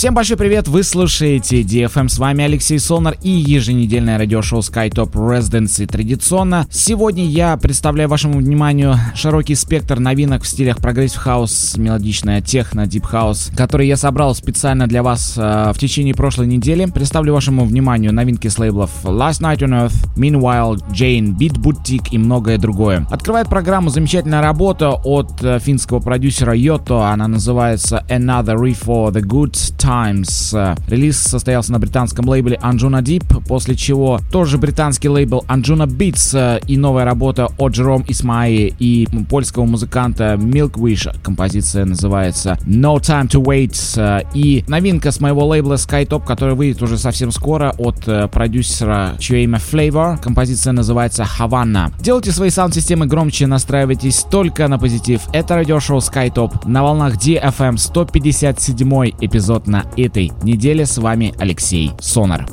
Всем большой привет, вы слушаете DFM, с вами Алексей Солнер и еженедельное радиошоу SkyTop Residency. Традиционно, сегодня я представляю вашему вниманию широкий спектр новинок в стилях прогрессив хаус, мелодичная техно, дип хаус, который я собрал специально для вас э, в течение прошлой недели. Представлю вашему вниманию новинки с лейблов Last Night on Earth, Meanwhile, Jane, Beat Boutique и многое другое. Открывает программу замечательная работа от э, финского продюсера Йото, она называется Another Reef for the Good Time Times. Релиз состоялся на британском лейбле Anjuna Deep, после чего тоже британский лейбл Anjuna Beats и новая работа от Джером Исмаи и польского музыканта Milkwish. Композиция называется No Time to Wait. И новинка с моего лейбла Skytop, который выйдет уже совсем скоро от э, продюсера, имя Flavor. Композиция называется Havana. Делайте свои саунд-системы громче, настраивайтесь только на позитив. Это радиошоу Skytop на волнах DFM 157 эпизод на этой неделе. С вами Алексей Сонар.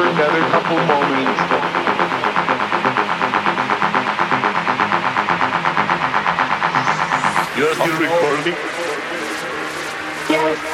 For another couple moments. You're still recording? Yes.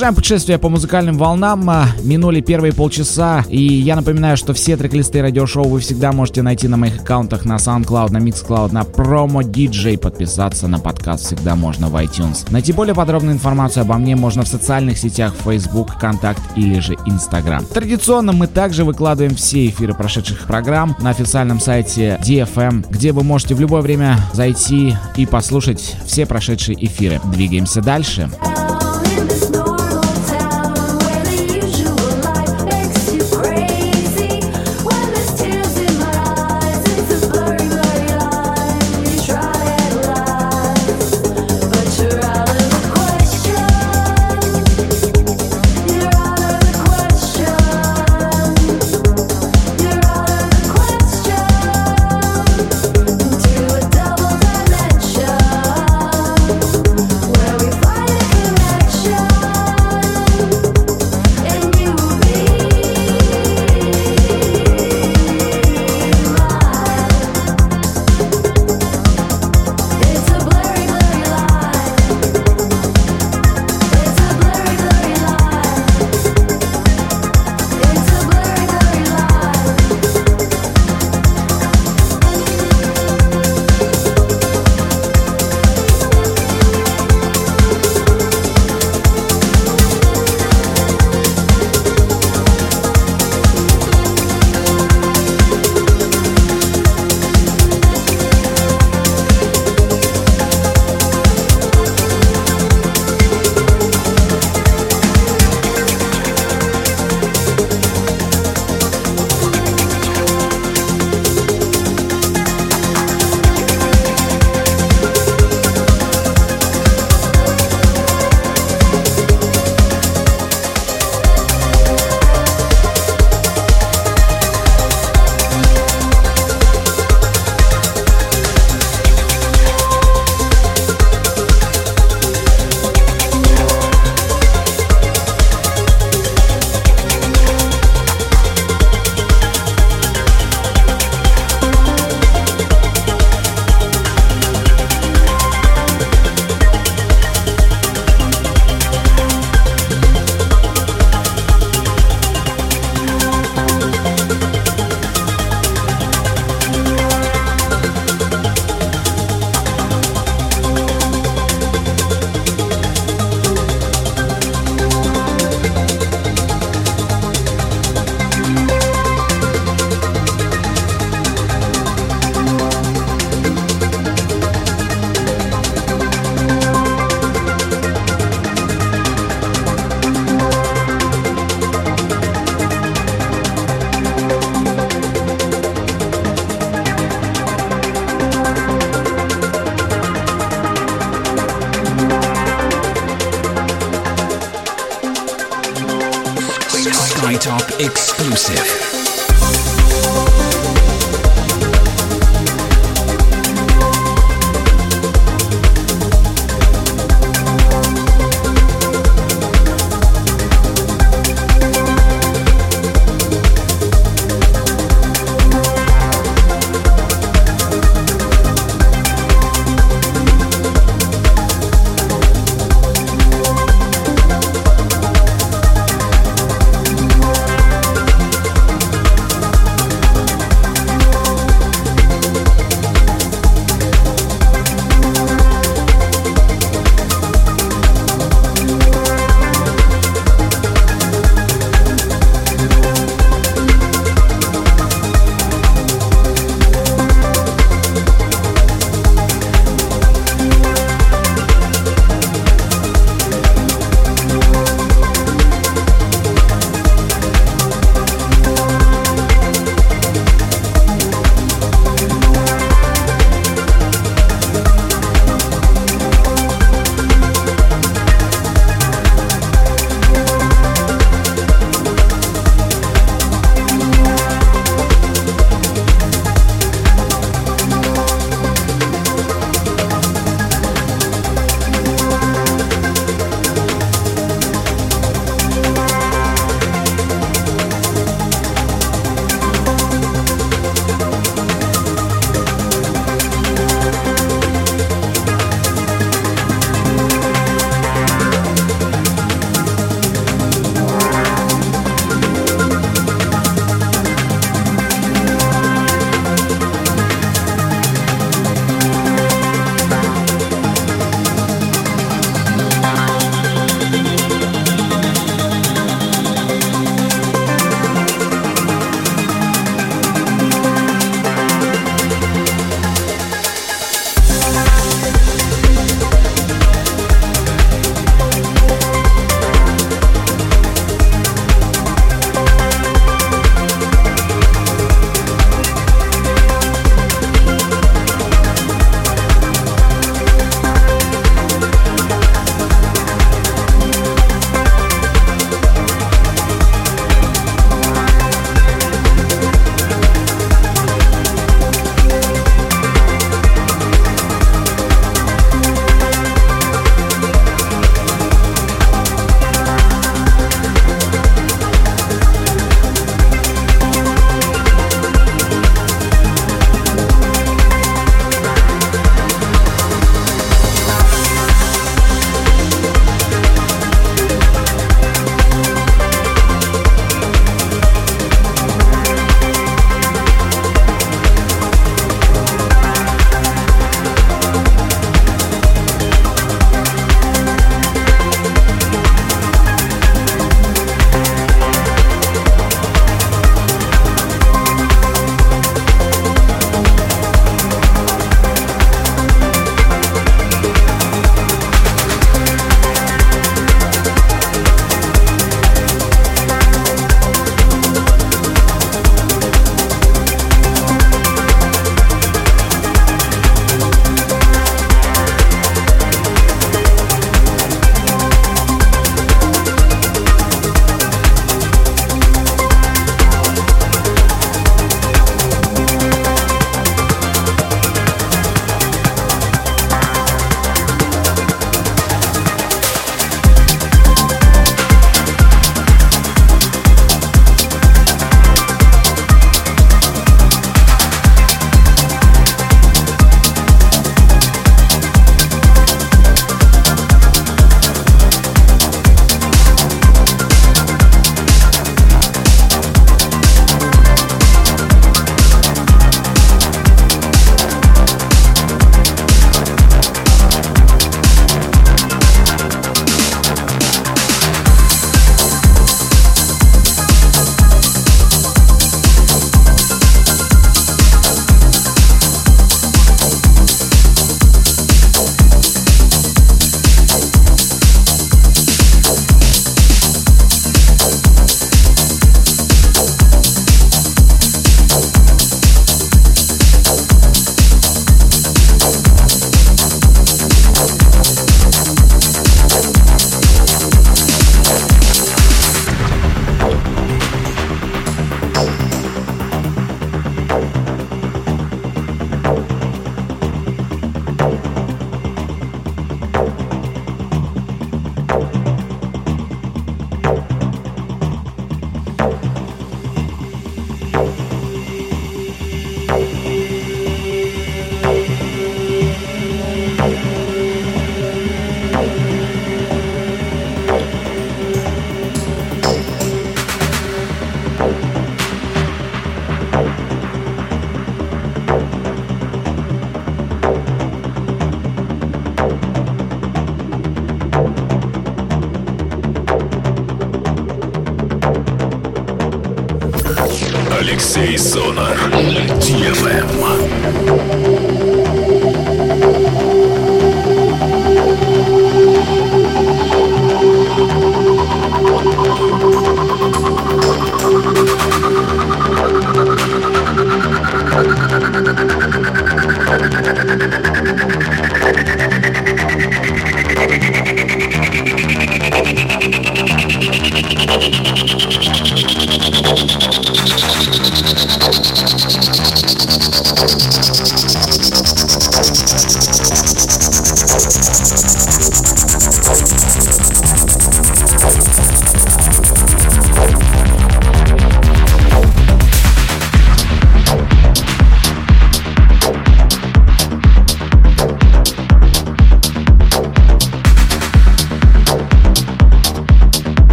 Продолжаем путешествие по музыкальным волнам. А, Минули первые полчаса, и я напоминаю, что все трек-листы радиошоу вы всегда можете найти на моих аккаунтах на SoundCloud, на Mixcloud, на Promo DJ. Подписаться на подкаст всегда можно в iTunes. Найти более подробную информацию обо мне можно в социальных сетях Facebook, Контакт или же Instagram. Традиционно мы также выкладываем все эфиры прошедших программ на официальном сайте DFM, где вы можете в любое время зайти и послушать все прошедшие эфиры. Двигаемся дальше. In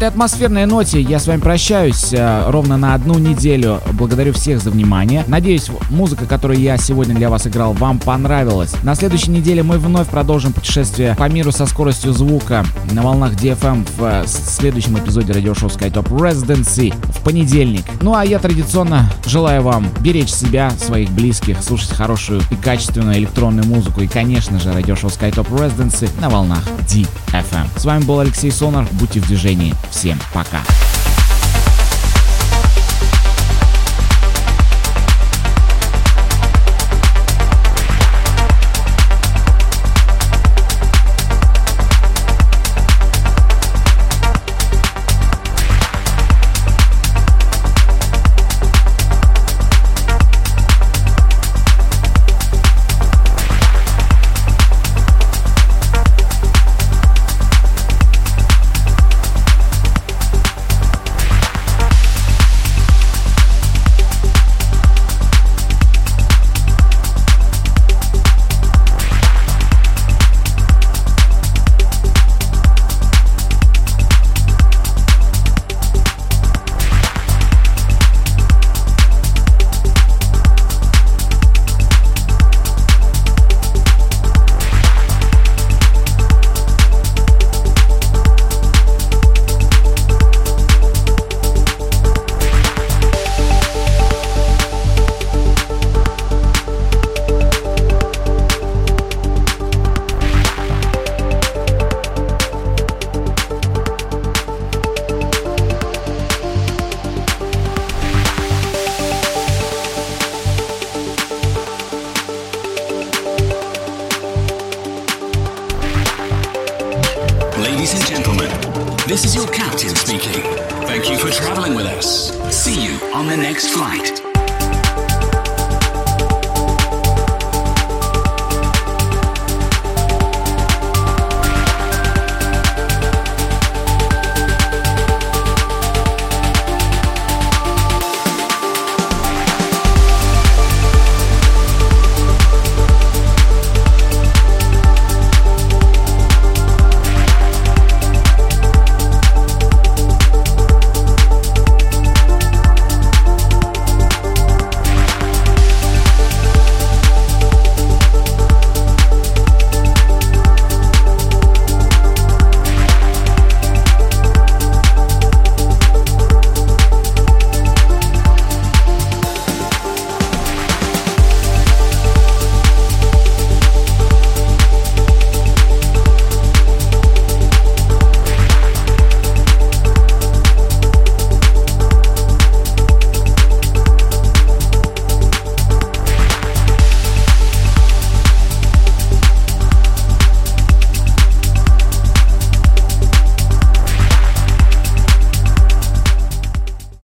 Этой атмосферной ноте я с вами прощаюсь э, ровно на одну неделю. Благодарю всех за внимание. Надеюсь, музыка, которую я сегодня для вас играл, вам понравилась. На следующей неделе мы вновь продолжим путешествие по миру со скоростью звука на волнах DFM в э, следующем эпизоде радиошоу SkyTop Residency понедельник. Ну а я традиционно желаю вам беречь себя, своих близких, слушать хорошую и качественную электронную музыку и, конечно же, радиошоу SkyTop Residency на волнах DFM. С вами был Алексей Сонар. Будьте в движении. Всем пока. Ladies